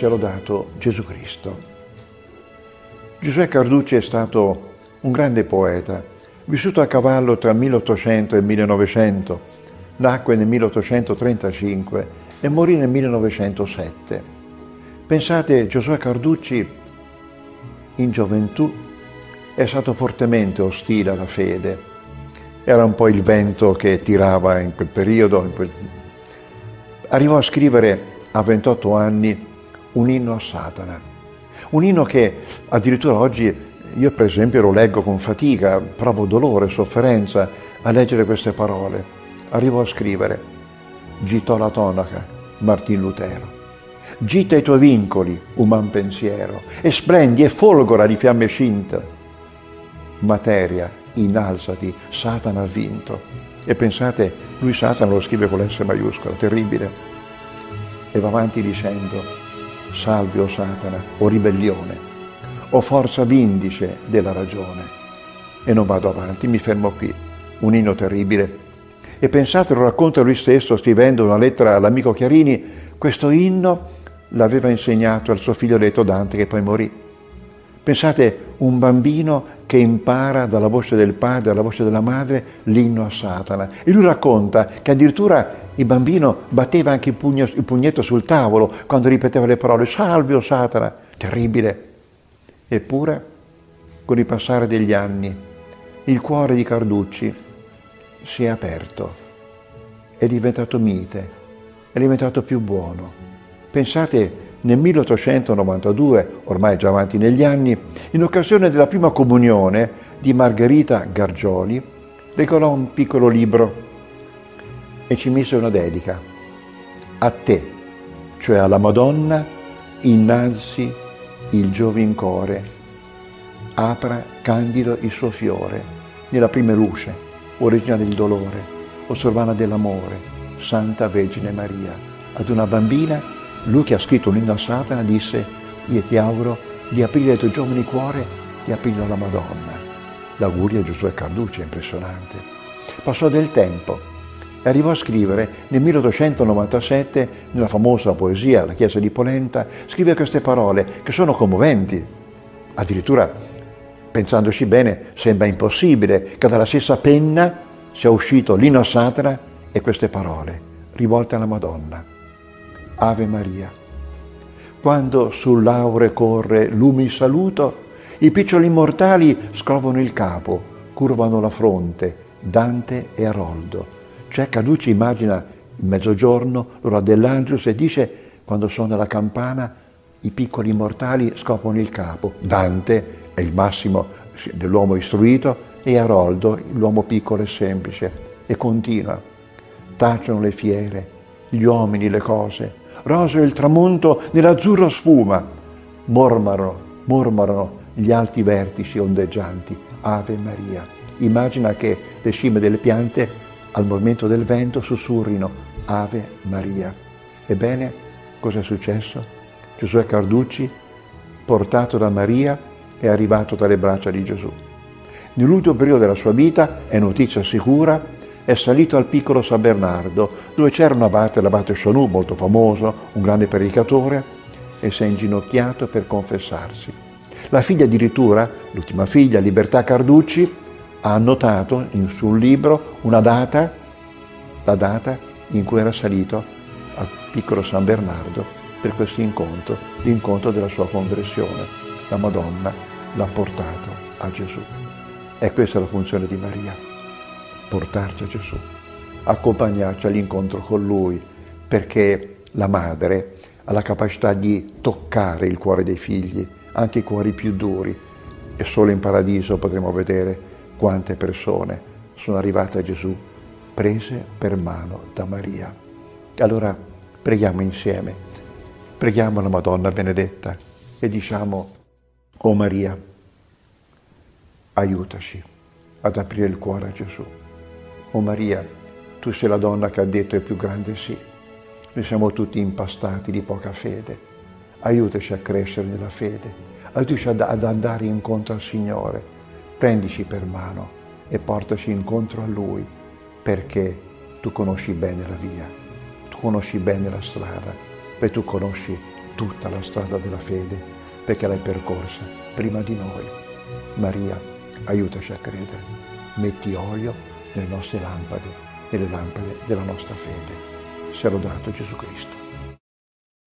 sia lodato Gesù Cristo. Giosuè Carducci è stato un grande poeta, vissuto a cavallo tra 1800 e il 1900, nacque nel 1835 e morì nel 1907. Pensate, Giosuè Carducci in gioventù è stato fortemente ostile alla fede. Era un po' il vento che tirava in quel periodo. In quel... Arrivò a scrivere a 28 anni un inno a Satana. Un inno che addirittura oggi io per esempio lo leggo con fatica, provo dolore, sofferenza a leggere queste parole. Arrivo a scrivere, gitò la tonaca, Martin Lutero. Gita i tuoi vincoli, uman pensiero, e splendi e folgora di fiamme scinte. Materia, innalzati, Satana ha vinto. E pensate, lui Satana lo scrive con l'S maiuscola, terribile. E va avanti dicendo, salvi o Satana, o ribellione, o forza vindice della ragione. E non vado avanti, mi fermo qui. Un inno terribile. E pensate, lo racconta lui stesso scrivendo una lettera all'amico Chiarini, questo inno l'aveva insegnato al suo figlio detto Dante che poi morì. Pensate, un bambino che impara dalla voce del padre, dalla voce della madre, l'inno a Satana. E lui racconta che addirittura il bambino batteva anche il, pugno, il pugnetto sul tavolo quando ripeteva le parole, salve o Satana, terribile. Eppure, con il passare degli anni, il cuore di Carducci si è aperto, è diventato mite, è diventato più buono. Pensate, nel 1892, ormai già avanti negli anni, in occasione della prima comunione di Margherita Gargioli, regalò un piccolo libro e ci mise una dedica. A te, cioè alla Madonna, innanzi il giovin core apra candido il suo fiore nella prima luce, origina del dolore, osservana dell'amore, Santa Vergine Maria. Ad una bambina, lui che ha scritto un inno a Satana disse, io ti auguro di aprire il tuo giovane cuore, di aprire alla Madonna. L'augurio a Giosuè Carducci è impressionante. Passò del tempo, e arrivò a scrivere nel 1897, nella famosa poesia La Chiesa di Polenta, scrive queste parole che sono commoventi. Addirittura, pensandoci bene, sembra impossibile che dalla stessa penna sia uscito l'inno a Satana e queste parole, rivolte alla Madonna. Ave Maria. Quando sull'aure corre lumi saluto, i piccoli immortali scrovano il capo, curvano la fronte, Dante e Aroldo cioè Caducci immagina il mezzogiorno, l'ora dell'Angelus e dice quando suona la campana i piccoli mortali scoprono il capo. Dante è il massimo dell'uomo istruito e Aroldo l'uomo piccolo e semplice. E continua. Tacciono le fiere, gli uomini, le cose. Roso il tramonto nell'azzurro sfuma. Mormorano, mormorano gli alti vertici ondeggianti. Ave Maria. Immagina che le cime delle piante al movimento del vento sussurrino Ave Maria. Ebbene, cosa è successo? Giosuè Carducci, portato da Maria, è arrivato dalle braccia di Gesù. Nell'ultimo periodo della sua vita, è notizia sicura, è salito al piccolo San Bernardo, dove c'era un abate, l'abate Chanou, molto famoso, un grande predicatore, e si è inginocchiato per confessarsi. La figlia addirittura, l'ultima figlia, Libertà Carducci, ha annotato in, sul libro una data, la data in cui era salito al piccolo San Bernardo per questo incontro, l'incontro della sua conversione. La Madonna l'ha portato a Gesù. E questa è la funzione di Maria, portarci a Gesù, accompagnarci all'incontro con Lui, perché la madre ha la capacità di toccare il cuore dei figli, anche i cuori più duri, e solo in paradiso potremo vedere quante persone sono arrivate a Gesù prese per mano da Maria. Allora preghiamo insieme, preghiamo la Madonna Benedetta e diciamo, oh Maria, aiutaci ad aprire il cuore a Gesù. Oh Maria, tu sei la donna che ha detto il più grande sì. Noi siamo tutti impastati di poca fede. Aiutaci a crescere nella fede, aiutaci ad, ad andare incontro al Signore prendici per mano e portaci incontro a Lui, perché tu conosci bene la via, tu conosci bene la strada, e tu conosci tutta la strada della fede perché l'hai percorsa prima di noi. Maria, aiutaci a credere. Metti olio nelle nostre lampade, nelle lampade della nostra fede. Sia lodato Gesù Cristo.